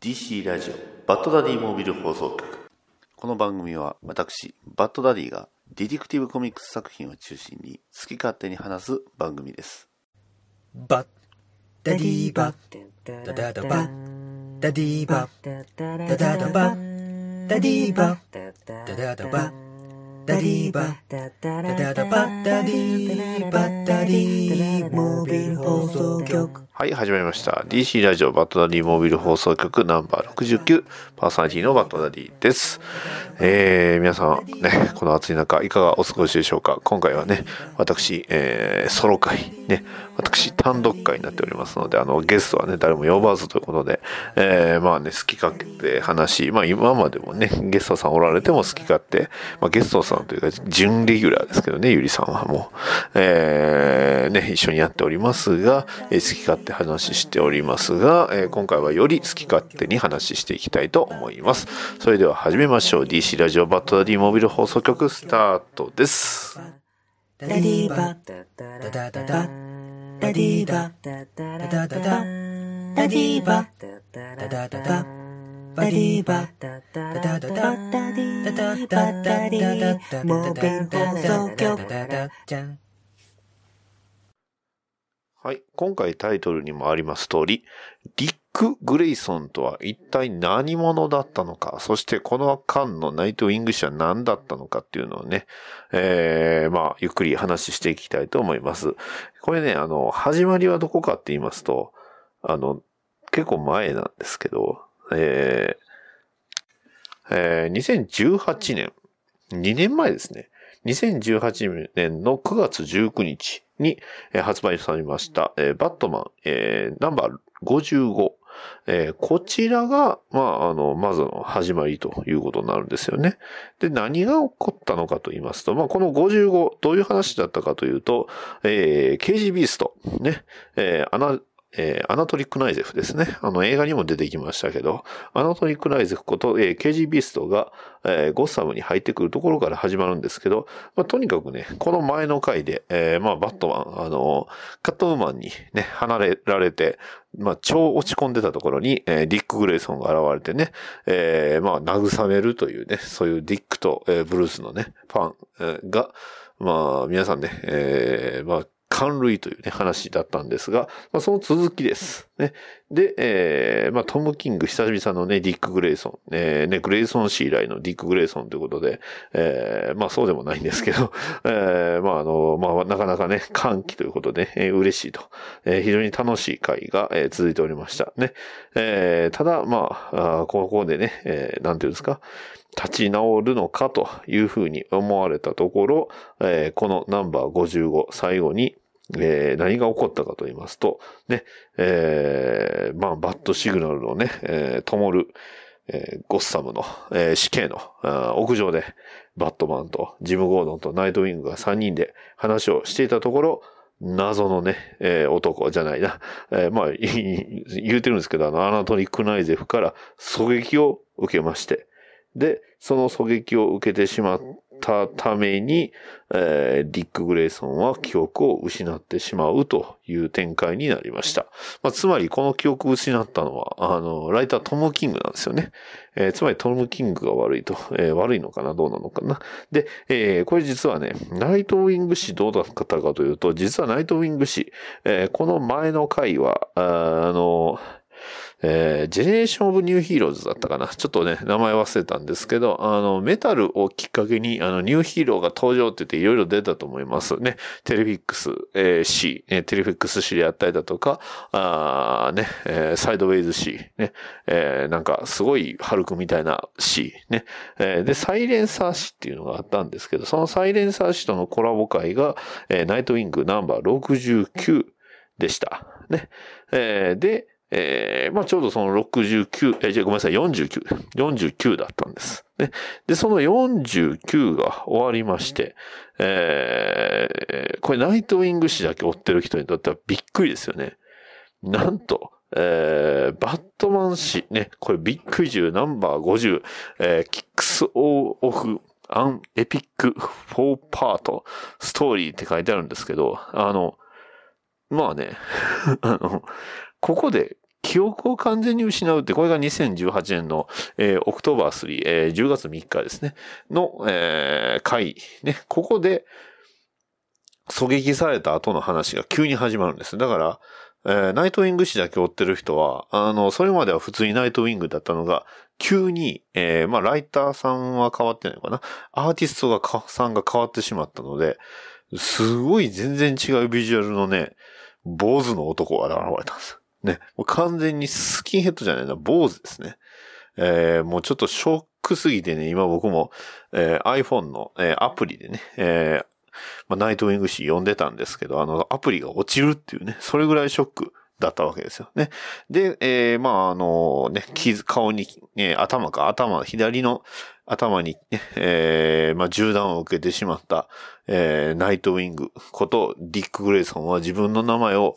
DC ラジオバッドダディモービル放送局。この番組は私バッドダディがディティクティブコミックス作品を中心に好き勝手に話す番組です。バッダディバッダダダバッダディバッダダダバッダディバッダダダバッダディバッダダダバッダディバッダディモービル放送局。はい始まりました。DC ラジオバッドダディモービル放送局ナンバー69パーソナリティのバッドダディです。えー、皆さんねこの暑い中いかがお過ごしでしょうか？今回はね私、えー、ソロ会ね私単独会になっておりますのであのゲストはね誰も呼ばずということで、えー、まあね好き勝手話まあ今までもねゲストさんおられても好き勝手、まあ、ゲストさんというか準レギュラーですけどねゆりさんはもう、えー、ね一緒にやっておりますが、えー、好き勝手話しておりますが、えー、今回はより好き勝手に話していきたいと思います。それでは始めましょう。DC ラジオバットダディモビル放送局スタートです。はい。今回タイトルにもあります通り、ディック・グレイソンとは一体何者だったのか、そしてこの間のナイト・ウィング氏は何だったのかっていうのをね、えー、まあ、ゆっくり話していきたいと思います。これね、あの、始まりはどこかって言いますと、あの、結構前なんですけど、えー、えー、2018年、2年前ですね。2018年の9月19日に、発売されました、えーバットマン、えーナンバー55。えーこちらが、まあ、あの、まずの始まりということになるんですよね。で、何が起こったのかと言いますと、まあ、この55、どういう話だったかというと、えー、ケージビースト、ね、えーアナ、えーアナトリック・ナイゼフですね。あの映画にも出てきましたけど、アナトリック・ナイゼフこと、えー、ケージビーストが、えーゴッサムに入ってくるところから始まるんですけど、まあ、とにかくね、この前の回で、えーまあ、バットマン、あの、カットウーマンにね、離れられて、まあ、超落ち込んでたところに、えーディック・グレイソンが現れてね、えーまあ、慰めるというね、そういうディックと、えーブルースのね、ファン、が、まあ、皆さんね、えーまあ、感類というね、話だったんですが、まあ、その続きです。ね。で、えー、まあ、トム・キング、久々のね、ディック・グレイソン、えー、ね、グレイソン氏以来のディック・グレイソンということで、えー、まあ、そうでもないんですけど、えー、まあ、あの、まあ、なかなかね、歓喜ということで、えー嬉しいと、えー非常に楽しい会が、えー続いておりました。ね。えー、ただ、まあ、あここでね、えー、なんていうんですか、立ち直るのかというふうに思われたところ、えーこのナンバー55最後に、えー何が起こったかと言いますと、ね、えーまあ、バッドシグナルのね、えー灯る、えーゴッサムの、えー死刑の屋上で、バットマンとジム・ゴードンとナイトウィングが3人で話をしていたところ、謎のね、えー男じゃないな。えーまあ、言うてるんですけど、あの、アナトリック・ナイゼフから狙撃を受けまして、で、その狙撃を受けてしまったために、えーディック・グレイソンは記憶を失ってしまうという展開になりました。まあ、つまり、この記憶を失ったのは、あの、ライタートム・キングなんですよね。えーつまりトム・キングが悪いと、えー悪いのかなどうなのかな。で、えーこれ実はね、ナイトウィング誌どうだったかというと、実はナイトウィング誌、えーこの前の回は、あーあの、えージェネレーションオブニューヒーローズだったかな。ちょっとね、名前忘れたんですけど、あの、メタルをきっかけに、あの、ニューヒーローが登場って言っていろいろ出たと思いますね。テレフィックス、えー C、ね、テレフィックス C であったりだとか、あね、えーサイドウェイズ C、ね、えーなんかすごいハルクみたいな C、ね、えーで、サイレンサー C っていうのがあったんですけど、そのサイレンサー C とのコラボ会が、えーナイトウィングナンバー69でした。ね。えーで、えーまあちょうどその69、えーじゃごめんなさい、49、49だったんです。ね。で、その49が終わりまして、えーこれナイトウィング誌だけ追ってる人にとってはびっくりですよね。なんと、えーバットマン誌ね、これビッグ10ナンバー50、えーキックスオフアンエピックフォーパートストーリーって書いてあるんですけど、あの、まあね、あの、ここで記憶を完全に失うって、これが2018年の、えー、オクトーバー3、えー、10月3日ですね、の、えー、回、ね、ここで、狙撃された後の話が急に始まるんです。だから、えー、ナイトウィング誌だけ追ってる人は、あの、それまでは普通にナイトウィングだったのが、急に、えー、まあ、ライターさんは変わってないのかな。アーティストがか、さんが変わってしまったので、すごい全然違うビジュアルのね、坊主の男が現れたんです。ね。もう完全にスキンヘッドじゃないな、坊主ですね。えー、もうちょっとショックすぎてね、今僕も、えー、iPhone の、えー、アプリでね、え、まあ、ナイトウィング誌読んでたんですけど、あの、アプリが落ちるっていうね、それぐらいショックだったわけですよね。で、えー、まあ、あの、ね、傷、顔に、ね、頭か、頭、左の頭に、ね、えー、まあ、銃弾を受けてしまった、えー、ナイトウィングことディック・グレイソンは自分の名前を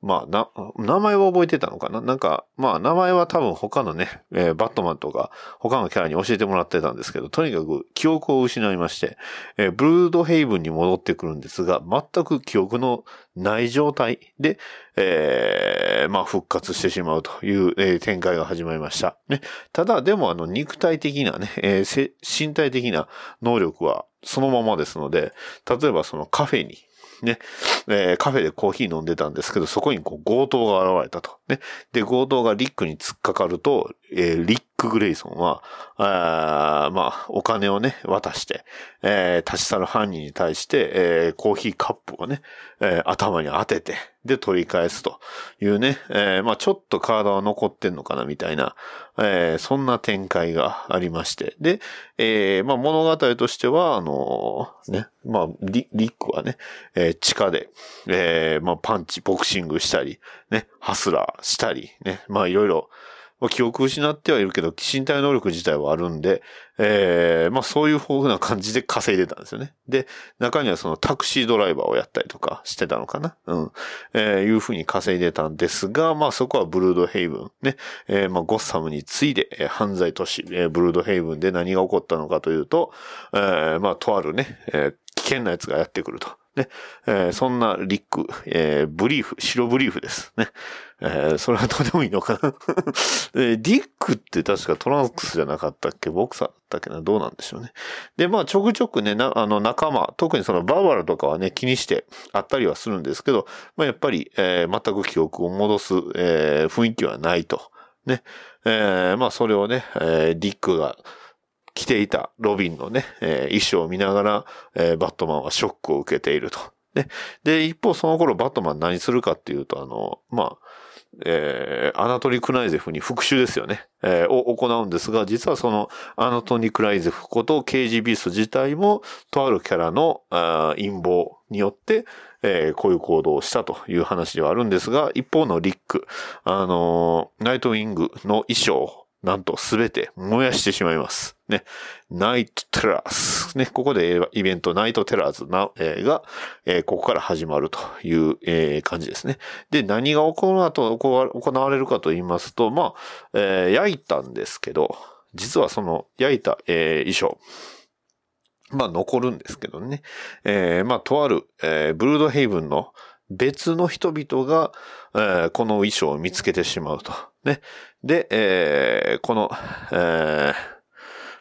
まあ、な、名前は覚えてたのかな？なんか、まあ、名前は多分他のね、えー、バットマンとか他のキャラに教えてもらってたんですけど、とにかく記憶を失いまして、えー、ブルードヘイブンに戻ってくるんですが、全く記憶のない状態で、えー、まあ、復活してしまうという、えー、展開が始まりました。ね。ただ、でもあの、肉体的なね、えー、身体的な能力はそのままですので、例えばそのカフェにね、えー、カフェでコーヒー飲んでたんですけど、そこにこう強盗が現れたと。ね。で、強盗がリックに突っかかると、えー、リッック・グレイソンは、あまあ、お金をね、渡して、えー、立ち去る犯人に対して、えー、コーヒーカップをね、えー、頭に当てて、で、取り返すというね、え、まあ、ちょっと体は残ってんのかな、みたいな、え、そんな展開がありまして。で、え、まあ、物語としては、あの、ね、まあリ、リックはね、え、地下で、え、まあ、パンチ、ボクシングしたり、ね、ハスラーしたり、ね、まあ、いろいろ、まあ、記憶失ってはいるけど、身体能力自体はあるんで、えー、まあそういう豊富な感じで稼いでたんですよね。で、中にはそのタクシードライバーをやったりとかしてたのかな。うん。えー、いうふうに稼いでたんですが、まあそこはブルードヘイブン。ね。えー、まあゴッサムに次いで、えー、犯罪都市、えー、ブルードヘイブンで何が起こったのかというと、えー、まあとあるね、えー、危険な奴がやってくると。ね。えー、そんなリック、えー、ブリーフ、白ブリーフですね。えー、それはどうでもいいのかな えー、ディックって確かトランクスじゃなかったっけ？ボクサーだったっけな？どうなんでしょうね。で、まあちょくちょくね、な、あの仲間、特にそのバーバラとかはね、気にしてあったりはするんですけど、まあやっぱり、えー、全く記憶を戻す、えー、雰囲気はないと。ね。えー、まあそれをね、えー、ディックが、着ていたロビンのね、えー、衣装を見ながら、えー、バットマンはショックを受けていると。ね。で、一方その頃バットマン何するかっていうと、あの、まあ、えー、アナトニ・クライゼフに復讐ですよね、えー、を行うんですが、実はそのアナトニ・クライゼフことケージビースト自体も、とあるキャラの陰謀によって、えー、こういう行動をしたという話ではあるんですが、一方のリック、あのー、ナイトウィングの衣装なんとすべて燃やしてしまいます。ね。ナイトテラーズ。ね。ここでイベントナイトテラーズな、えー、が、えー、ここから始まるという、えー、感じですね。で、何が行わ行われるかと言いますと、まあ、えー、焼いたんですけど、実はその焼いた、えー、衣装。まあ残るんですけどね。えー、まあとある、えー、ブルードヘイブンの別の人々が、えー、この衣装を見つけてしまうと。ね。で、えー、この、えー、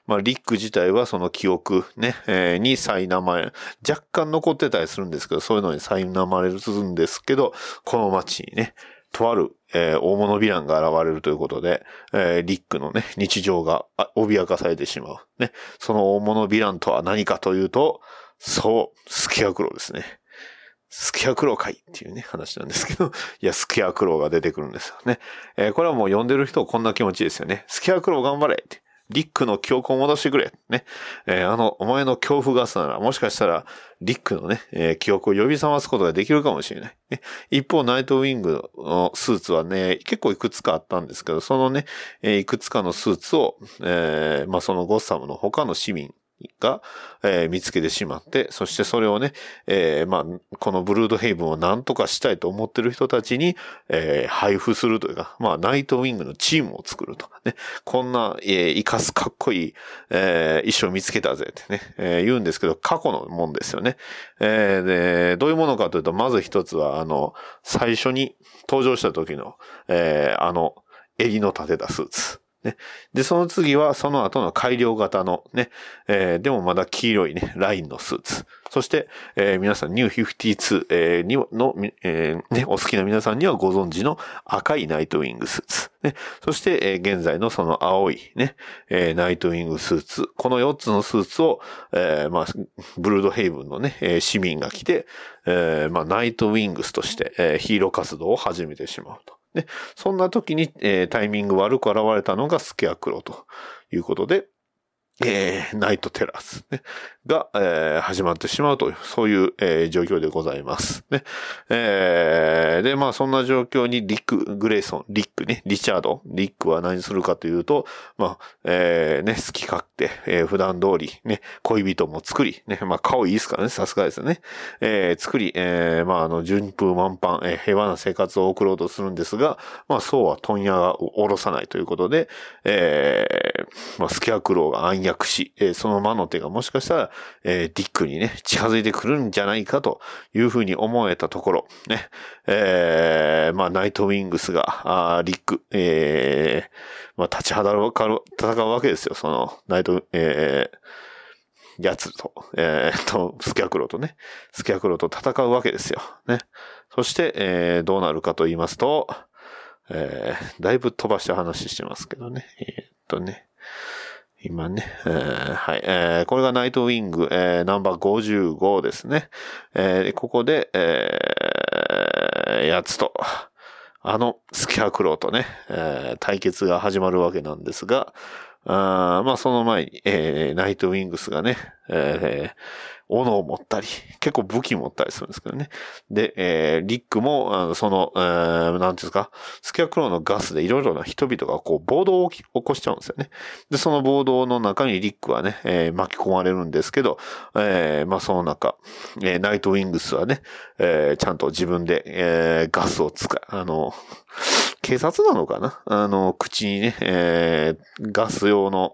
まあ、リック自体はその記憶ね、えー、に苛まれ、若干残ってたりするんですけど、そういうのに苛まれるんですけど、この街にね、とある、えー、大物ヴィランが現れるということで、えー、リックのね、日常が脅かされてしまう。ね。その大物ヴィランとは何かというと、そう、スケアクロですね。スケアクローかいっていうね、話なんですけど、いや、スケアクローが出てくるんですよね。えー、これはもう読んでる人こんな気持ちですよね。スケアクロー頑張れって。リックの記憶を戻してくれ。ね。えー、あの、お前の恐怖ガスなら、もしかしたら、リックのね、えー、記憶を呼び覚ますことができるかもしれない。ね、一方、ナイトウィングのスーツはね、結構いくつかあったんですけど、そのね、えー、いくつかのスーツを、え、まあ、そのゴッサムの他の市民が、えー見つけてしまって、そしてそれをね、えーまあ、このブルードヘイブンを何とかしたいと思ってる人たちに、えー配布するというか、まあ、ナイトウィングのチームを作るとかね、こんな、えー、生かすかっこいい、えー、衣装見つけたぜってね、えー言うんですけど、過去のもんですよね。えーで、どういうものかというと、まず一つは、あの、最初に登場した時の、えーあの、襟の立てたスーツ。ね。で、その次は、その後の改良型のね、えーでもまだ黄色いね、ラインのスーツ。そして、えー皆さん、ニュー52、えーにの、えーね、お好きな皆さんにはご存知の赤いナイトウィングスーツ。ね。そして、えー現在のその青いね、えーナイトウィングスーツ。この4つのスーツを、えーまあ、ブルードヘイブンのね、えー市民が来て、えーまあ、ナイトウィングスとして、えーヒーロー活動を始めてしまうと。で、そんな時に、えータイミング悪く現れたのがスケアクロということで、えーナイトテラス、ね、が、えー始まってしまうという、そういう、えー状況でございます。ね。えーで、まあそんな状況にリック・グレイソン、リックね、リチャード、リックは何するかというと、まあ、えーね、好き勝手、えー普段通り、ね、恋人も作り、ね、まあ顔いいですからね、さすがですよね。えー作り、えーまああの、順風満帆、えー平和な生活を送ろうとするんですが、まあそうは問屋が下ろさないということで、えーまあスケアクローが暗躍し、えーその魔の手がもしかしたら、えーディックにね、近づいてくるんじゃないかというふうに思えたところ、ね、えーまあナイトウィングスが、あリック、えーまあ立ちはだかる、戦うわけですよ、その、ナイト、えーやつと、えー、と、スキャクロとね、スキャクロと戦うわけですよ。ね。そして、えー、どうなるかと言いますと、えー、だいぶ飛ばした話してますけどね。えーっとね。今ね、えーはい、えーこれがナイトウィング、えーナンバー55ですね。えーここで、えーやつと、あの、スキャクローとね、えー対決が始まるわけなんですが、あまあその前に、えーナイトウィングスがね、えー斧を持ったり、結構武器持ったりするんですけどね。で、えーリックも、その、えーなんていうんですか、スキャクローのガスでいろいろな人々がこう暴動を起き起こしちゃうんですよね。で、その暴動の中にリックはね、えー巻き込まれるんですけど、えーまあその中、えーナイトウィングスはね、えーちゃんと自分で、えーガスを使う、あの、警察なのかな？あの、口にね、えーガス用の、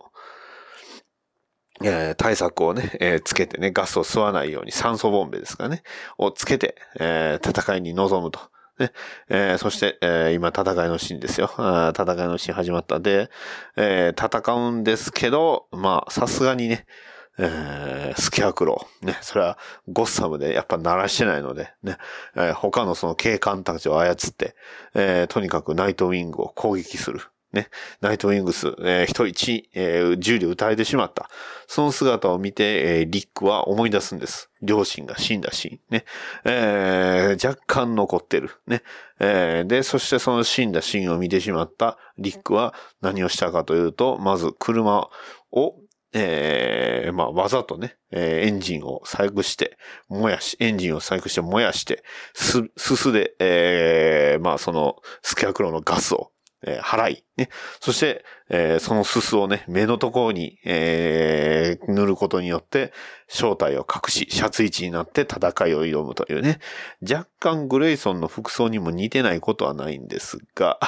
えー対策をね、えーつけてね、ガスを吸わないように酸素ボンベですかね、をつけて、えー戦いに臨むと。ねえーそして、えー今戦いのシーンですよ。あ戦いのシーン始まったんで、えー戦うんですけど、まあ、さすがにね、えースキャクロー。ね、それはゴッサムでやっぱ鳴らしてないので、ね、えー他のその警官たちを操って、えーとにかくナイトウィングを攻撃する。ね、ナイトウィングス、えー一人一、えー銃で撃たれてしまった。その姿を見て、えーリックは思い出すんです。両親が死んだシーン。ね。えー若干残ってる。ね。えーで、そしてその死んだシーンを見てしまったリックは何をしたかというと、まず車を、えーまあ、わざとね、えーエンジンを細工して、燃やし、エンジンを細工して燃やして、す、すすで、えーまあ、その、スキャクロのガスを、えー払い、ね。そして、えーそのすすをね、目のところに、えー塗ることによって、正体を隠し、シャツ位置になって戦いを挑むというね。若干グレイソンの服装にも似てないことはないんですが、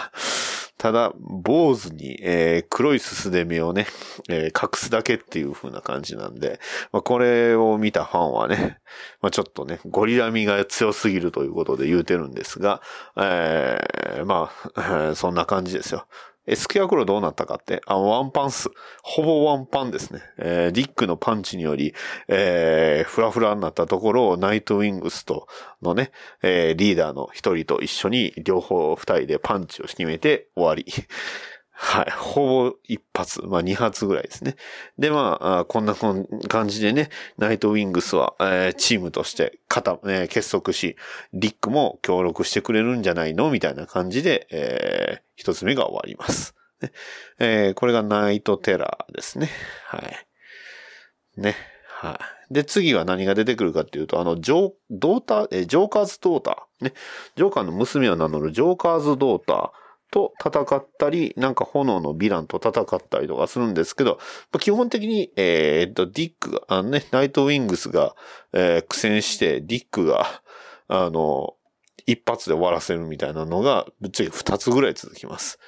ただ、坊主に、えー黒いすすで目をね、えー隠すだけっていう風な感じなんで、まあ、これを見たファンはね、まあ、ちょっとね、ゴリラ味が強すぎるということで言うてるんですが、えーまあ、そんな感じですよ。えスキアクロどうなったかって、あの、ワンパンス。ほぼワンパンですね。えーディックのパンチにより、えーフラフラになったところをナイトウィングスとのね、えーリーダーの一人と一緒に両方二人でパンチを決めて終わり。はい。ほぼ一発、まあ二発ぐらいですね。で、まあ、こんな感じでね、ナイトウィングスは、えーチームとして肩、えー結束し、リックも協力してくれるんじゃないの？みたいな感じで、えー一つ目が終わります。ねえーこれがナイトテラーですね。はい。ね。はい。で、次は何が出てくるかっていうと、あの、ジョー、ドーター、えージョーカーズドーター。ね。ジョーカーの娘を名乗るジョーカーズドーターと戦ったり、なんか炎のヴィランと戦ったりとかするんですけど、基本的に、えー、っと、ディックが、あのね、ナイトウィングスが、えー、苦戦して、ディックが、あの、一発で終わらせるみたいなのが、ぶっちゃけ二つぐらい続きます。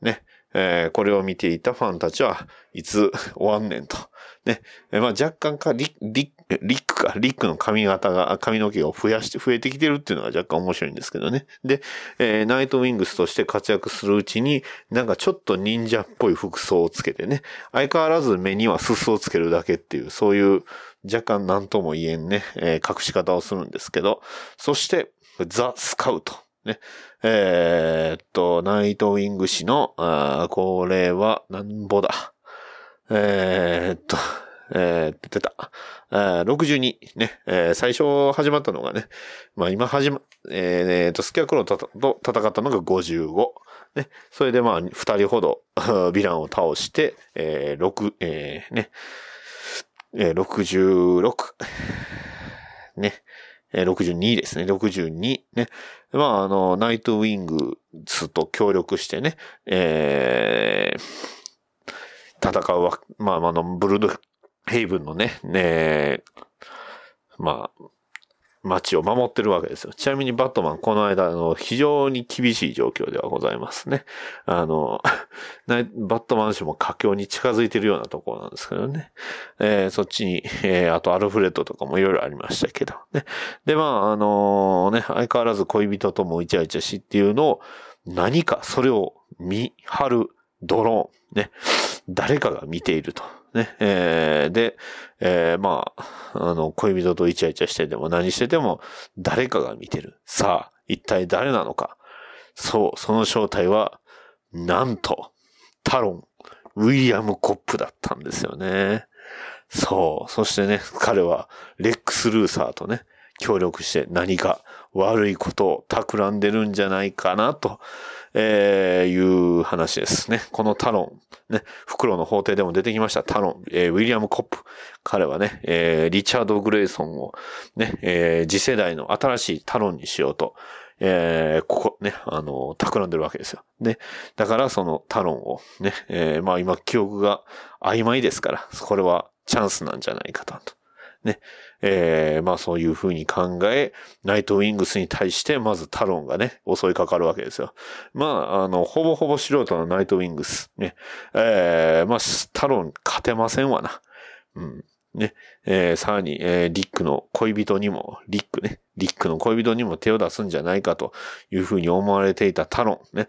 ね。えー、これを見ていたファンたちはいつ終わんねんと。ね。えー、まあ若干かリ、リ、リックか、リックの髪型が、髪の毛を増やして、増えてきてるっていうのが若干面白いんですけどね。で、えー、ナイトウィングスとして活躍するうちに、なんかちょっと忍者っぽい服装をつけてね、相変わらず目にはススをつけるだけっていう、そういう若干何とも言えんね、えー、隠し方をするんですけど、そして、ザ・スカウト。ね。えー、っと、ナイトウィング氏の、あこれは、なんぼだ？えー、っと、えー、出た。え62ね、えー、最初始まったのがね、まあ今始ま、えー、えー、と、スキャクロと戦ったのが55。ね、それでまあ二人ほど ヴィランを倒して、えー、6、えー、ね、えー、66。ね。えー、62ですね。62。ね。まあ、あの、ナイトウィングスと協力してね、えー、戦うわ、まあ、あの、ブルードヘイブンのね、ね、まあ、街を守ってるわけですよ。ちなみにバットマン、この間、あの、非常に厳しい状況ではございますね。あの、バットマン氏も佳境に近づいてるようなところなんですけどね。えー、そっちに、えー、あとアルフレッドとかもいろいろありましたけどね。で、まあ、あのね、相変わらず恋人ともイチャイチャしっていうのを、何かそれを見張るドローン、ね。誰かが見ていると。ね。えー、で、えー、まあ、あの、恋人とイチャイチャしてても何してても誰かが見てる。さあ、一体誰なのか。そう、その正体は、なんと、タロン、ウィリアム・コップだったんですよね。そう。そしてね、彼は、レックス・ルーサーとね、協力して何か悪いことを企んでるんじゃないかなと、えー、いう話ですね。このタロン、ね、袋の法廷でも出てきましたタロン、えー、ウィリアム・コップ。彼はね、えー、リチャード・グレイソンをね、えー、次世代の新しいタロンにしようと、えー、ここね、あの、企んでるわけですよ。で、だからそのタロンをね、えー、まあ今記憶が曖昧ですから、これはチャンスなんじゃないかと。ね、えー、まあそういう風に考え、ナイトウィングスに対してまずタロンがね、襲いかかるわけですよ。まあ、あの、ほぼほぼ素人のナイトウィングス。ね、えー、まあ、タロン勝てませんわな。うん。ね、えー、さらに、えー、リックの恋人にも、リックね、リックの恋人にも手を出すんじゃないかというふうに思われていたタロン、ね、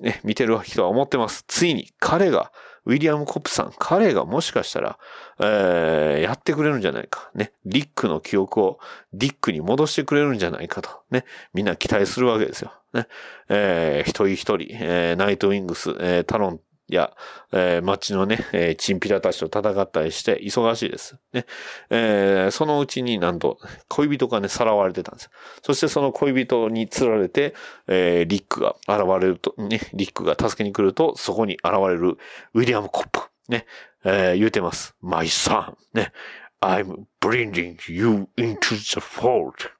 ね、見てる人は思ってます。ついに彼がウィリアム・コップさん、彼がもしかしたら、えー、やってくれるんじゃないか。ね。リックの記憶をディックに戻してくれるんじゃないかと。ね。みんな期待するわけですよ。ね。えー、一人一人、えー、ナイトウィングス、えー、タロンや、えー、街のね、えー、チンピラたちと戦ったりして忙しいです。ね。えー、そのうちになんと、恋人がね、さらわれてたんです。そしてその恋人に釣られて、えー、リックが現れると、ね、リックが助けに来ると、そこに現れるウィリアム・コップ。ね。えー、言うてます。My son. ね。I'm bringing you into the fold.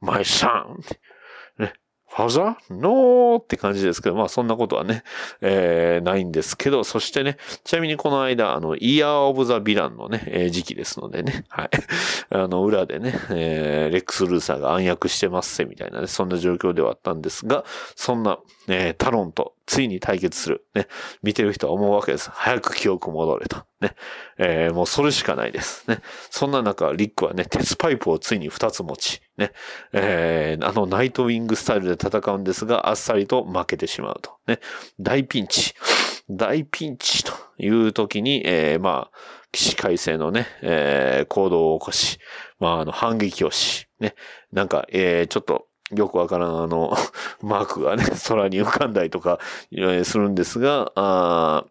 My son. ファザーノーって感じですけど、まあそんなことはね、えー、ないんですけど、そしてね、ちなみにこの間、あの、イヤーオブザヴィランのね、えー、時期ですのでね、はい。あの、裏でね、えー、レックス・ルーサーが暗躍してますせ、みたいなね、そんな状況ではあったんですが、そんな、えー、タロンとついに対決する。ね。見てる人は思うわけです。早く記憶戻れと。ね。えー、もうそれしかないです。ね。そんな中、リックはね、鉄パイプをついに二つ持ち、ね。えー、あのナイトウィングスタイルで戦うんですが、あっさりと負けてしまうと。ね。大ピンチ。大ピンチという時に、えー、まあ、起死回生のね、えー、行動を起こし、まあ、あの、反撃をし、ね。なんか、えー、ちょっと、よくわからんあの、マークがね、空に浮かんだりとか、するんですが、あ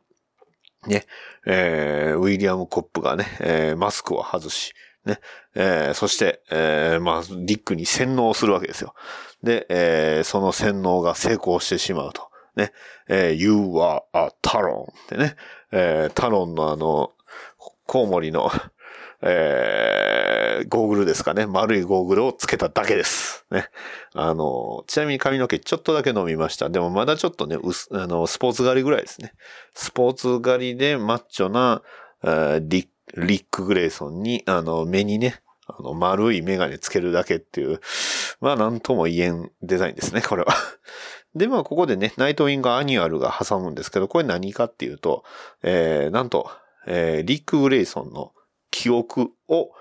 ね、えー、ウィリアム・コップがね、えー、マスクを外し、ね、えー、そして、えー、まあ、ディックに洗脳するわけですよ。で、えー、その洗脳が成功してしまうと。ね、えー、You are a Talon ってね、えー、タロンのあの、コウモリの、ええー、ゴーグルですかね。丸いゴーグルをつけただけです。ね。あの、ちなみに髪の毛ちょっとだけ伸びました。でもまだちょっとね、うす、あの、スポーツ刈りぐらいですね。スポーツ刈りでマッチョな、え、リッリック・グレイソンに、あの、目にね、あの、丸いメガネつけるだけっていう、まあ、なんとも言えんデザインですね、これは。で、まあ、ここでね、ナイトウィングアニュアルが挟むんですけど、これ何かっていうと、えー、なんと、えー、リック・グレイソンの記憶を、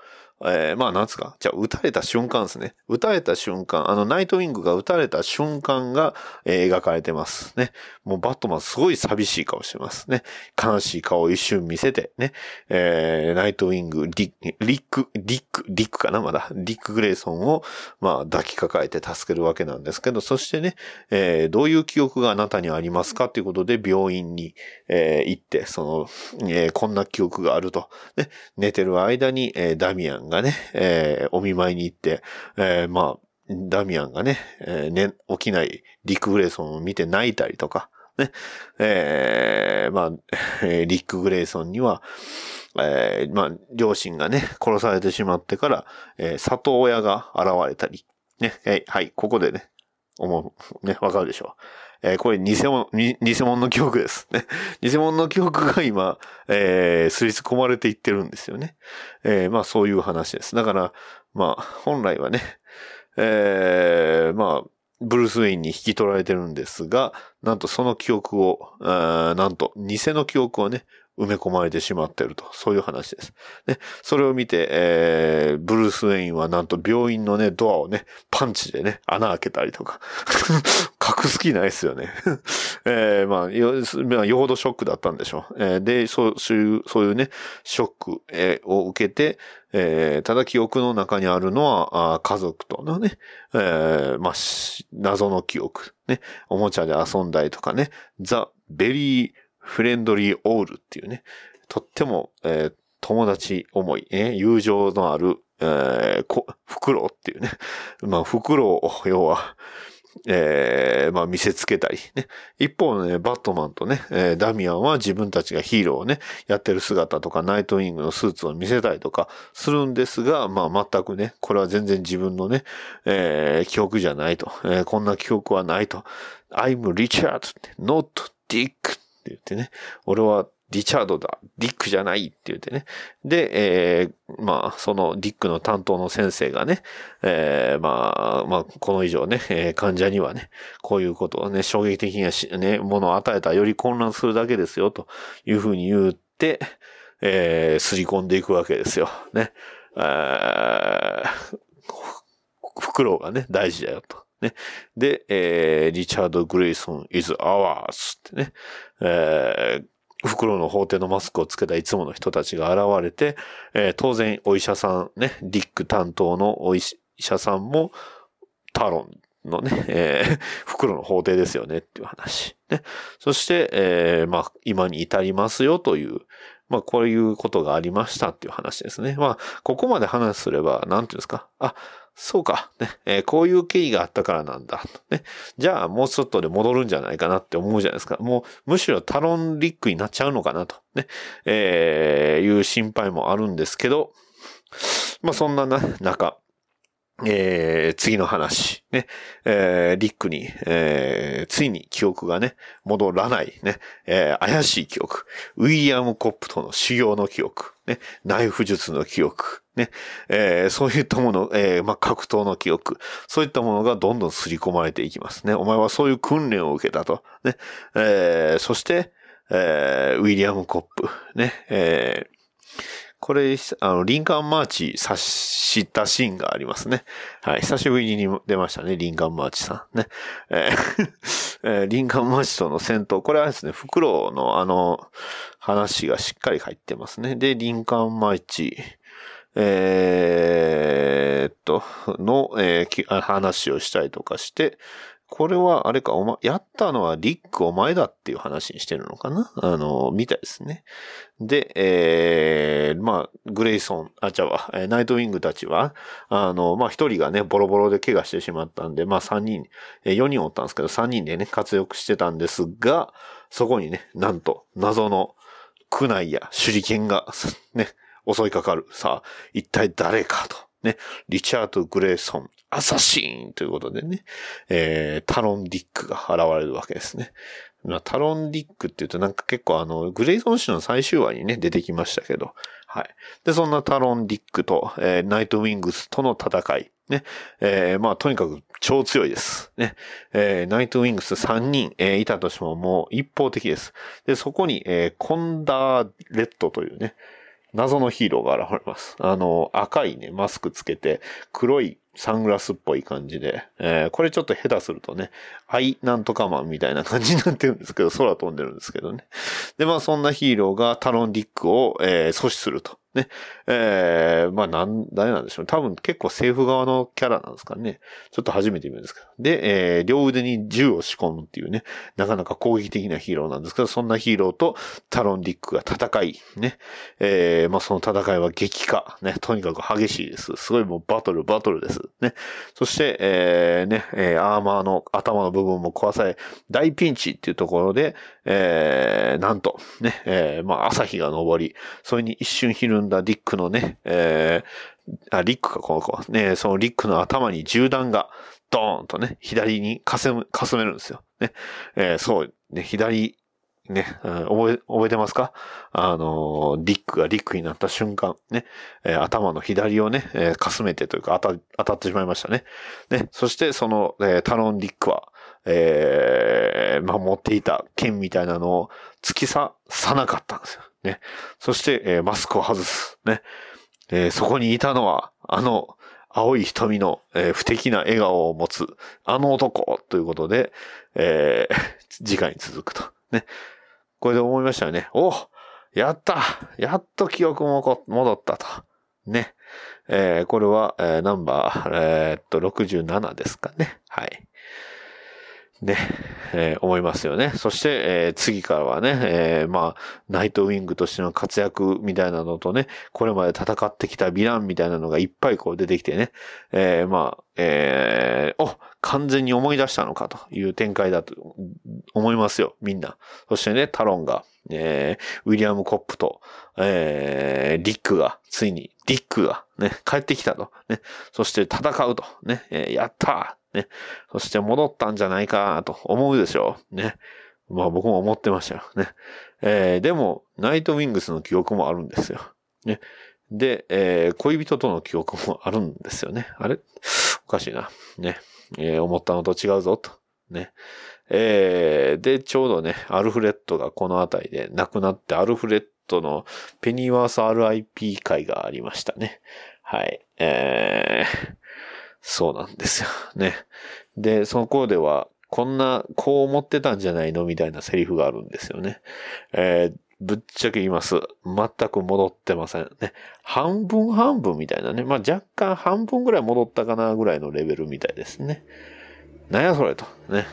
えー、まあなんつか、じゃあ撃たれた瞬間ですね。撃たれた瞬間、あのナイトウィングが撃たれた瞬間が、えー、描かれてますね。もうバットマンすごい寂しい顔してますね。悲しい顔を一瞬見せてね。えー、ナイトウィング、リリック、リック、リックかなまだ。リック・グレイソンを、まあ抱きかかえて助けるわけなんですけど、そしてね、えー、どういう記憶があなたにありますかということで病院に、えー、行って、その、えー、こんな記憶があると。ね、寝てる間に、えー、ダミアンががね、えー、お見舞いに行って、えー、まあ、ダミアンがね、えー、ね、起きないリック・グレイソンを見て泣いたりとか、ね、えー、まあ、リック・グレイソンには、えー、まあ、両親がね、殺されてしまってから、えー、里親が現れたり、ね、えー、はい、ここでね、思う、ね、わかるでしょう。えー、これ偽物、偽物の記憶です。ね。偽物の記憶が今、えー、すり込まれていってるんですよね。えー、まあそういう話です。だから、まあ、本来はね、えー、まあ、ブルース・ウェインに引き取られてるんですが、なんとその記憶を、なんと偽の記憶をね、埋め込まれてしまっていると。そういう話です。ね。それを見て、えー、ブルース・ウェインはなんと病院のね、ドアをね、パンチでね、穴開けたりとか。隠す気ないですよね。えー、まあ、よ、よほどショックだったんでしょう。えー、で、そう、そういう、そういうね、ショック、えー、を受けて、えー、ただ記憶の中にあるのは、あ家族とのね、えー、まあ、謎の記憶。ね、おもちゃで遊んだりとかね、ザ・ベリー・フレンドリーオールっていうね、とっても、えー、友達思い、ね、友情のある、えー、こ、フクロウっていうね。まあ、フクロウを、要は、えー、まあ見せつけたりね。一方のね、バットマンとね、えー、ダミアンは自分たちがヒーローをね、やってる姿とか、ナイトウィングのスーツを見せたりとかするんですが、まあ全くね、これは全然自分のね、えー、記憶じゃないと、えー、こんな記憶はないと。I'm Richard, not Dick って言ってね、俺はリチャードだ、ディックじゃないって言ってね。で、えー、まあ、そのディックの担当の先生がね、えー、まあ、まあ、この以上ね、えー、患者にはね、こういうことをね、衝撃的なし、ね、ものを与えたらより混乱するだけですよ、というふうに言って、えー、すり込んでいくわけですよ。ね。えー、袋がね、大事だよと。ね。で、えー、リチャード・グレイソン is ours ってね、えー、袋の法廷のマスクをつけたいつもの人たちが現れて、えー、当然お医者さんね、ディック担当のお医者さんも、タロンのね、えー、袋の法廷ですよねっていう話。ね。そして、えー、まあ、今に至りますよという、まあ、こういうことがありましたっていう話ですね。まあ、ここまで話すれば、なんていうんですか。あ、そうか。ね。えー、こういう経緯があったからなんだ。ね。じゃあ、もうちょっとで戻るんじゃないかなって思うじゃないですか。もう、むしろタロンリックになっちゃうのかなと。ね。えー、いう心配もあるんですけど、まあ、そんなな、中、えー、次の話、ね、えー、リックに、えー、ついに記憶がね、戻らない、ね、えー、怪しい記憶、ウィリアム・コップとの修行の記憶、ね、ナイフ術の記憶、ね、えー、そういったもの、えー、まあ、格闘の記憶、そういったものがどんどん刷り込まれていきます。ね。お前はそういう訓練を受けたと。ね、えー、そして、えー、ウィリアム・コップ、ね、えー、これ、あの、リンカンマーチ察したシーンがありますね。はい。久しぶりに出ましたね、リンカンマーチさんね。えー、リンカンマーチとの戦闘。これはですね、フクロウのあの、話がしっかり入ってますね。で、リンカンマーチ、えー、っと、の、えー、話をしたりとかして、これは、あれか、おま、やったのはリックお前だっていう話にしてるのかな？あの、みたいですね。で、えー、まあ、グレイソン、あ、ちゃわ、ナイトウィングたちは、あの、まあ、一人がね、ボロボロで怪我してしまったんで、まあ、三人、えー、4人おったんですけど、三人でね、活躍してたんですが、そこにね、なんと、謎の、区内や手裏剣が、ね、襲いかかる。さあ、一体誰かと。ね、リチャード・グレイソン、アサシーンということでね、えー、タロン・ディックが現れるわけですね。タロン・ディックって言うとなんか結構あの、グレイソン氏の最終話にね、出てきましたけど、はい。で、そんなタロン・ディックと、えー、ナイト・ウィングスとの戦い。ね。えー、まあ、とにかく超強いです。ね。えー、ナイト・ウィングス3人、えー、いたとしてももう一方的です。で、そこに、えー、コンダーレッドというね、謎のヒーローが現れます。あの、赤いね、マスクつけて、黒いサングラスっぽい感じで、えー、これちょっと下手するとね、アイなんとかマンみたいな感じになってるんですけど、空飛んでるんですけどね。で、まあそんなヒーローがタロン・ディックを、えー、阻止すると。ね。えー、まあ、なん、誰なんでしょう。多分結構政府側のキャラなんですかね。ちょっと初めて見るんですけど。で、えー、両腕に銃を仕込むっていうね、なかなか攻撃的なヒーローなんですけど、そんなヒーローとタロンディックが戦い、ね。えー、まあ、その戦いは激化、ね。とにかく激しいです。すごいもうバトル、バトルです。ね。そして、えー、ね、えー、アーマーの頭の部分も壊され、大ピンチっていうところで、えー、なんと、ね、えー、まあ、朝日が昇り、それに一瞬ひるんだリックのね、えー、あ、リックか、この子。ね、そのリックの頭に銃弾が、ドーンとね、左にかせむ、かすめるんですよ。ね。えー、そう、ね、左、ね、覚え、覚えてますか？あの、リックがリックになった瞬間、ね、えー、頭の左をね、えー、かすめてというか当た、当たってしまいましたね。ね、そしてその、えー、タロン・リックは、えー、ま、持っていた剣みたいなのを突き刺さなかったんですよ。ね。そして、えー、マスクを外す。ね。えー、そこにいたのは、あの、青い瞳の、えー、不敵な笑顔を持つ、あの男ということで、えー、次回に続くと。ね。これで思いましたよね。おやったやっと記憶も戻ったと。ね。えー、これは、えー、ナンバー、えー、っと、67ですかね。はい。ね、えー、思いますよね。そして、えー、次からはね、えー、まあ、ナイトウィングとしての活躍みたいなのとね、これまで戦ってきたヴィランみたいなのがいっぱいこう出てきてね、えー、まあ、えー、お、完全に思い出したのかという展開だと思いますよ、みんな。そしてね、タロンが、えー、ウィリアム・コップと、えー、リックが、ついに、ディックがね、帰ってきたと。ね、そして戦うと。ね、えー、やったね。そして戻ったんじゃないかと思うでしょう。ね。まあ僕も思ってましたよ。ね。えー、でも、ナイトウィングスの記憶もあるんですよ。ね。で、えー、恋人との記憶もあるんですよね。あれ？おかしいな。ね。えー、思ったのと違うぞ、と。ね。えー、で、ちょうどね、アルフレッドがこの辺りで亡くなって、アルフレッドのペニーワース RIP 会がありましたね。はい。えー、そうなんですよ。ね。で、そこでは、こんな、こう思ってたんじゃないのみたいなセリフがあるんですよね。えー、ぶっちゃけ言います。全く戻ってません。ね。半分半分みたいなね。まあ、若干半分ぐらい戻ったかなぐらいのレベルみたいですね。なんやそれと。ね。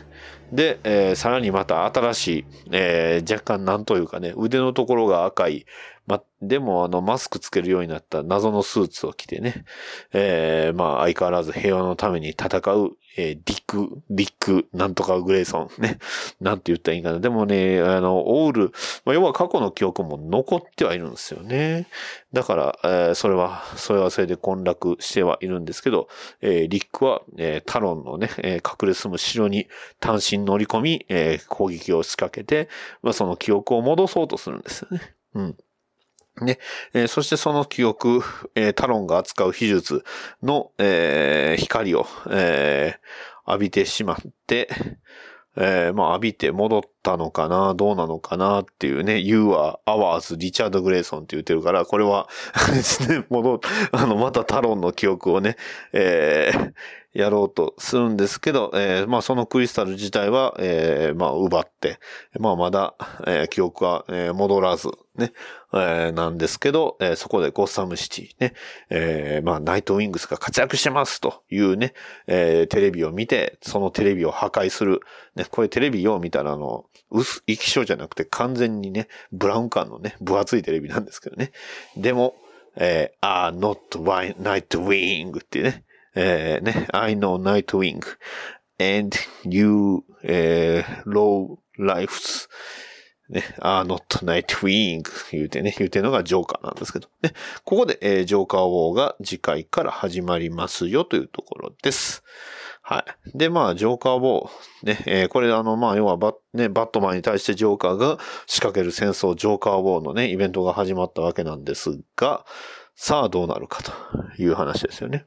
で、えー、さらにまた新しい、えー、若干なんというかね、腕のところが赤い、ま、でもあの、マスクつけるようになった謎のスーツを着てね、えー、まあ相変わらず平和のために戦う、えー、ディック、ディック、なんとかグレイソン、ね。なんて言ったらいいかな。でもね、あの、オール、まあ、要は過去の記憶も残ってはいるんですよね。だから、えー、それは、それはそれで混絡してはいるんですけど、えー、リックは、えー、タロンのね、えー、隠れ住む城に単身乗り込み、えー、攻撃を仕掛けて、まあ、その記憶を戻そうとするんですよね。うん。ね、えー、そしてその記憶、えー、タロンが扱う秘術の、えー、光を、え浴びてしまって、えまあ浴びて戻ったのかな、どうなのかなっていうね、You are ours, リチャード・グレイソンって言ってるから、これはですね、戻、あの、またタロンの記憶をね、えー、やろうとするんですけど、えー、まあそのクリスタル自体は、えー、まあ奪って、まあまだ、えー、記憶は、えー、戻らず、ね、えー、なんですけど、えー、そこでゴッサムシティね、えー、まあナイトウィングスが活躍してますというね、えー、テレビを見て、そのテレビを破壊する。ね、これテレビを見たらあの、薄、液晶じゃなくて完全にね、ブラウン管のね、分厚いテレビなんですけどね。でも、えー、are not night wing っていうね、えー、ね、I know Nightwing and you、えー、low lives ね、あ not nightwing 言うてね、言うてのがジョーカーなんですけど、ね、ここで、えー、ジョーカーウォーが次回から始まりますよというところです。はい。で、まあ、ジョーカーウォー。ね、えー、これあの、まあ、要はバッ、ね、バットマンに対してジョーカーが仕掛ける戦争、ジョーカーウォーのね、イベントが始まったわけなんですが、さあどうなるかという話ですよね。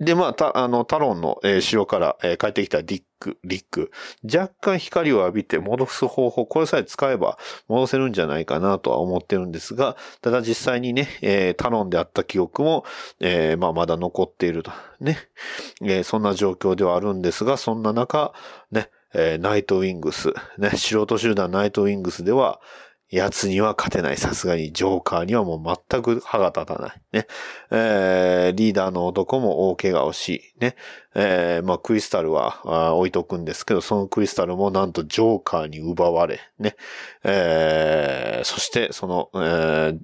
で、まあ、た、あの、タロンの、えー、城から、えー、帰ってきたディック、リック。若干光を浴びて戻す方法、これさえ使えば戻せるんじゃないかなとは思ってるんですが、ただ実際にね、えー、タロンであった記憶も、えー、まあ、まだ残っていると。ね。えー、そんな状況ではあるんですが、そんな中、ね、えー、ナイトウィングス、ね、素人集団ナイトウィングスでは、奴には勝てない。さすがに、ジョーカーにはもう全く歯が立たない。ね。えー、リーダーの男も大怪我をし、ね。えー、まあ、クリスタルは置いとくんですけど、そのクリスタルもなんとジョーカーに奪われ、ね。えー、そして、その、えー、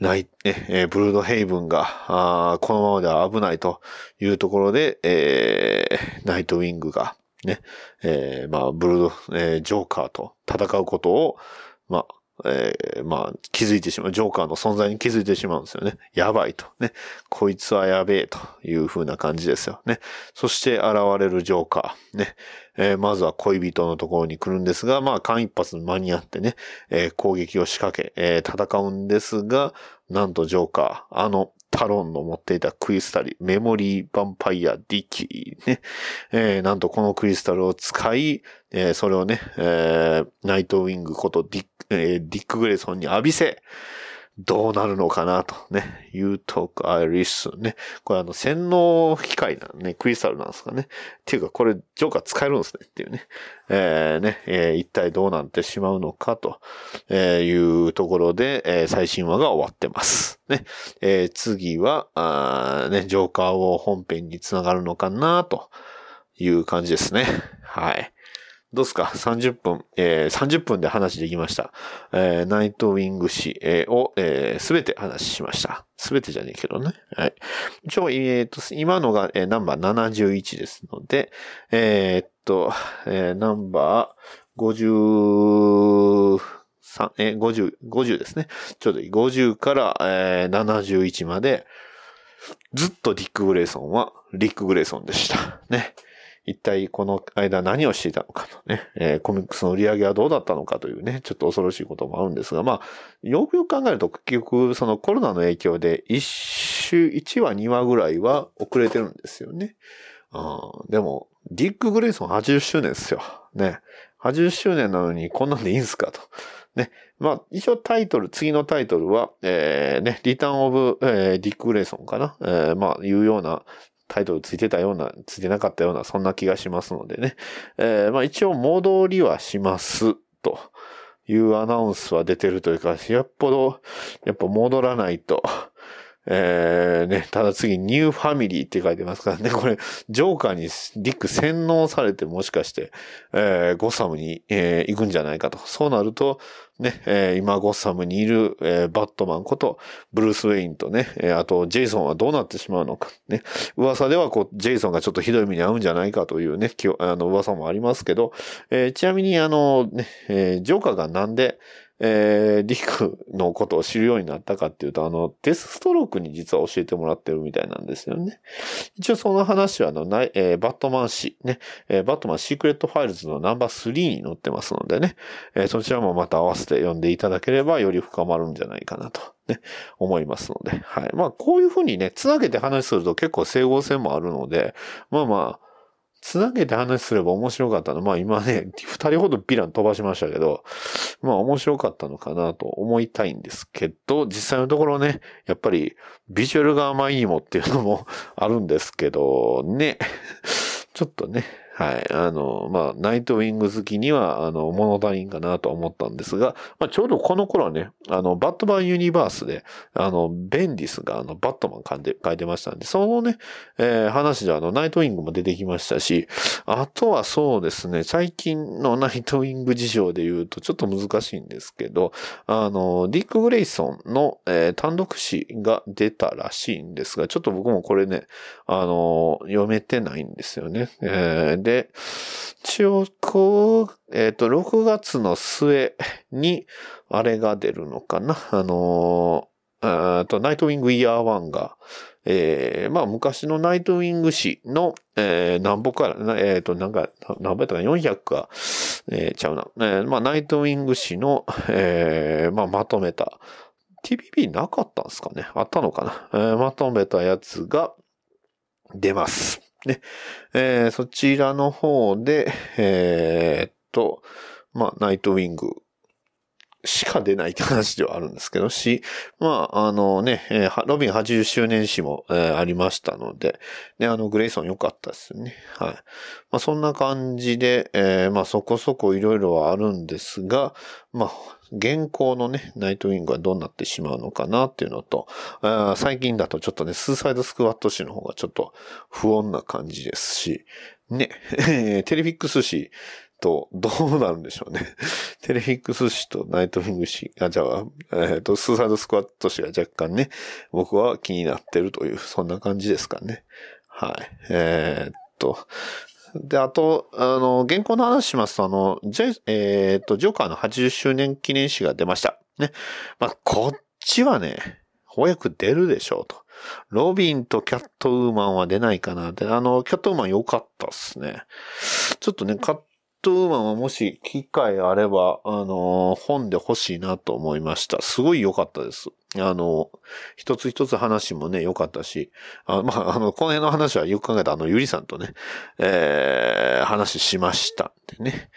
ナイ、えー、ブルードヘイブンが、あこのままでは危ないというところで、えー、ナイトウィングが、ね、えー、まあ、ブルード、えー、ジョーカーと戦うことを、まあ、えー、まあ、気づいてしまう。ジョーカーの存在に気づいてしまうんですよね。やばいと。ね。こいつはやべえという風な感じですよ。ね。そして現れるジョーカー。ね。えー、まずは恋人のところに来るんですが、まあ、間一髪間に合ってね、えー、攻撃を仕掛け、え、戦うんですが、なんとジョーカー、あの、タロンの持っていたクリスタル、メモリーヴァンパイアディッキーね。えー、なんとこのクリスタルを使い、えー、それをね、えー、ナイトウィングことディック、えー、ディック・グレソンに浴びせ、どうなるのかなとね。You talk, Iris ね。これあの、洗脳機械なのね、クリスタルなんですかね。っていうか、これ、ジョーカー使えるんですねっていうね。えー、ね、えー、一体どうなってしまうのかと、えいうところで、えー、最新話が終わってます。ね。えー、次は、あね、ジョーカーを本編につながるのかなという感じですね。はい。どうすか ?30 分、えー、30分で話できました。えー、ナイトウィング誌、えー、を、す、べて話しました。すべてじゃねえけどね。はい。一応、えっ、と、今のが、えー、ナンバー71ですので、えー、っと、えー、ナンバー53、えー、50、50ですね。ちょうどいい。50から、えー、71まで、ずっとディック・グレイソンは、リック・グレイソンでした。ね。一体この間何をしていたのかとね、えー、コミックスの売り上げはどうだったのかというね、ちょっと恐ろしいこともあるんですが、まあ、よくよく考えると結局そのコロナの影響で一週、一話二話ぐらいは遅れてるんですよね。うん、でも、ディック・グレイソン80周年ですよ。ね。80周年なのにこんなんでいいんすかと。ね。まあ、一応タイトル、次のタイトルは、えー、ね、リターンオブ、ディック・グレイソンかな。えー、まあ、いうようなタイトルついてたような、ついてなかったような、そんな気がしますのでね。えー、まあ一応戻りはします、というアナウンスは出てるというか、やっぽど、やっぱ戻らないと、えー、ね、ただ次、 New Family って書いてますからね、これ、ジョーカーにディック洗脳されてもしかして、えー、ゴサムに、えー、行くんじゃないかと。そうなると、ね、えー、今ゴッサムにいる、えー、バットマンこと、ブルース・ウェインとね、えー、あと、ジェイソンはどうなってしまうのか。ね、噂では、こう、ジェイソンがちょっとひどい目に遭うんじゃないかというね、あの、噂もありますけど、えー、ちなみに、あの、ね、えー、ジョーカーがなんで、えー、リックのことを知るようになったかっていうと、あの、デスストロークに実は教えてもらってるみたいなんですよね。一応その話は、あの、ない、えー、バットマン誌、ね、えー、バットマン Secret Files のナンバー3に載ってますのでね、えー、そちらもまた合わせて読んでいただければより深まるんじゃないかなと。ね、思いますので。はい。まあ、こういうふうにね、つなげて話すると結構整合性もあるので、まあまあ、つなげて話すれば面白かったの。まあ今ね、二人ほどヴィラン飛ばしましたけど、まあ面白かったのかなと思いたいんですけど、実際のところね、やっぱりビジュアルがあまりにもっていうのもあるんですけど、ね、ちょっとね、はい。あの、まあ、ナイトウィング好きには、あの、物足りんかなと思ったんですが、まあ、ちょうどこの頃はね、あの、バットマンユニバースで、あの、ベンディスが、あの、バットマン書いて、書いてましたんで、そのね、えー、話であの、ナイトウィングも出てきましたし、あとはそうですね、最近のナイトウィング事情で言うと、ちょっと難しいんですけど、あの、ディック・グレイソンの、えー、単独誌が出たらしいんですが、ちょっと僕もこれね、あの、読めてないんですよね。えーで、一応、こう、えっ、と、6月の末に、あれが出るのかな。あのー、あと、ナイトウィングイヤー1が、えー、まあ、昔のナイトウィング誌の、えー、何本から、えっ、と、なんか、何本やったか400か、えー、ちゃうな。えー、まあ、ナイトウィング誌の、えー、まあ、まとめた、TPP なかったんですかねあったのかな、えー、まとめたやつが出ます。で。えー、そちらの方で、えー、っと、まあ、ナイトウィングしか出ないって話ではあるんですけどし、まあ、あのね、えー、ロビン80周年誌も、えー、ありましたので、ね、あの、グレイソン良かったですね。はい。まあ、そんな感じで、えー、まあ、そこそこいろいろはあるんですが、まあ、現行のね、ナイトウィングはどうなってしまうのかなっていうのと、あ最近だとちょっとね、スーサイドスクワット誌の方がちょっと不穏な感じですし、ね、テレフィックス誌とどうなるんでしょうね。テレフィックス誌とナイトウィング誌、あ、じゃあ、えっ、ー、と、スーサイドスクワット誌が若干ね、僕は気になってるという、そんな感じですかね。はい。えー、っと、で、あと、あの、原稿の話しますと、あの、ジェ、えー、っと、ジョーカーの80周年記念誌が出ました。ね。まあ、こっちはね、翻訳出るでしょうと。ロビンとキャットウーマンは出ないかなって。あの、キャットウーマン良かったっすね。ちょっとね、買っトウーマンはもし機会あれば、あのー、本で欲しいなと思いました。すごい良かったです。あの、一つ一つ話もね、良かったし、あまあ、あの、この辺の話はよく考えたあの、ゆりさんとね、えー、話しましたんでね。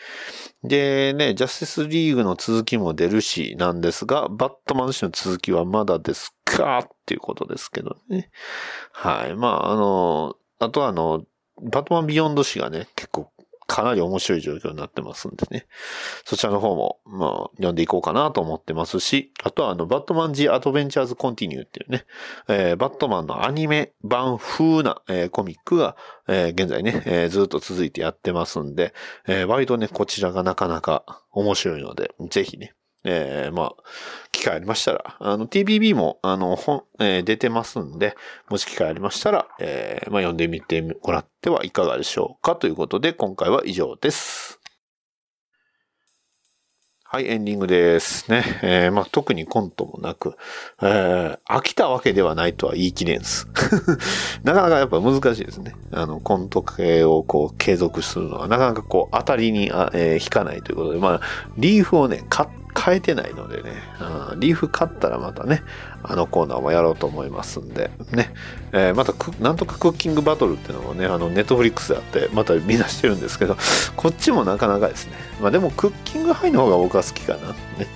でね、ジャスティスリーグの続きも出るし、なんですが、バットマン氏の続きはまだですか？っていうことですけどね。はい。まあ、あの、あとはあの、バットマン Beyond 誌がね、結構かなり面白い状況になってますんでね。そちらの方も、まあ、読んでいこうかなと思ってますし、あとはあの、バットマン The Adventures Continue っていうね、えー、バットマンのアニメ版風な、えー、コミックが、えー、現在ね、えー、ずっと続いてやってますんで、えー、割とね、こちらがなかなか面白いので、ぜひね、えー、まあ、機会ありましたら、あの、TBB も、あの、本、えー、出てますんで、もし機会ありましたら、えー、まあ、読んでみてもらってはいかがでしょうかということで、今回は以上です。はい、エンディングですね。えー、まあ、特にコントもなく、えー、飽きたわけではないとは言い切れんす。なかなかやっぱ難しいですね。あの、コント系をこう継続するのは、なかなかこう当たりに、えー、引かないということで、まあ、リーフをね、買って変えてないのでね、うん、リーフ買ったらまたね、あのコーナーもやろうと思いますんで、ね、えー、またなんとかクッキングバトルっていうのもね、あの、ネットフリックスであって、また見出してるんですけど、こっちもなかなかですね、まあでもクッキングハイの方が僕は好きかな、ね。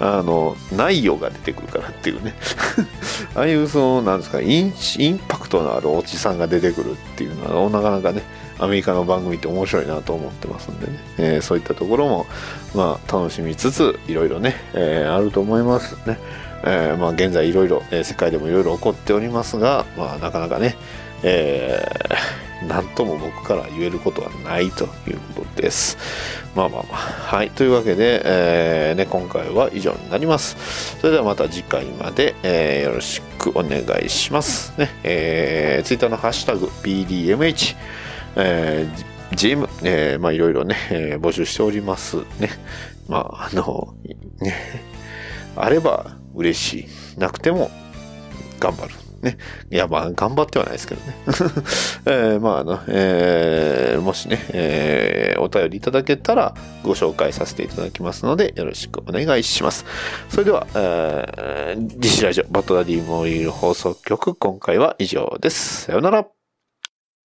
あの、内容が出てくるからっていうね。ああいう、その、なんですかイン、インパクトのあるおじさんが出てくるっていうのは、なかなかね、アメリカの番組って面白いなと思ってますんでね、えー、そういったところも、まあ、楽しみつつ、いろいろね、えー、あると思いますね。えー、まあ、現在いろいろ、世界でもいろいろ起こっておりますが、まあ、なかなかね、えー、なんとも僕から言えることはないということです。まあまあまあ。はい。というわけで、えー、ね、今回は以上になります。それではまた次回まで、えー、よろしくお願いします。ね、えー、ツイッターのハッシュタグ PDMH、えー、GM、えー、まあいろいろね、えー、募集しておりますね。まあ、あの、ね、あれば嬉しい。なくても頑張る。ね。いや、まあ、頑張ってはないですけどね。えー、まあ、あの、えー、もしね、えー、お便りいただけたらご紹介させていただきますので、よろしくお願いします。それでは、えー、DC ラジオバトダディモイル放送局、今回は以上です。さよなら。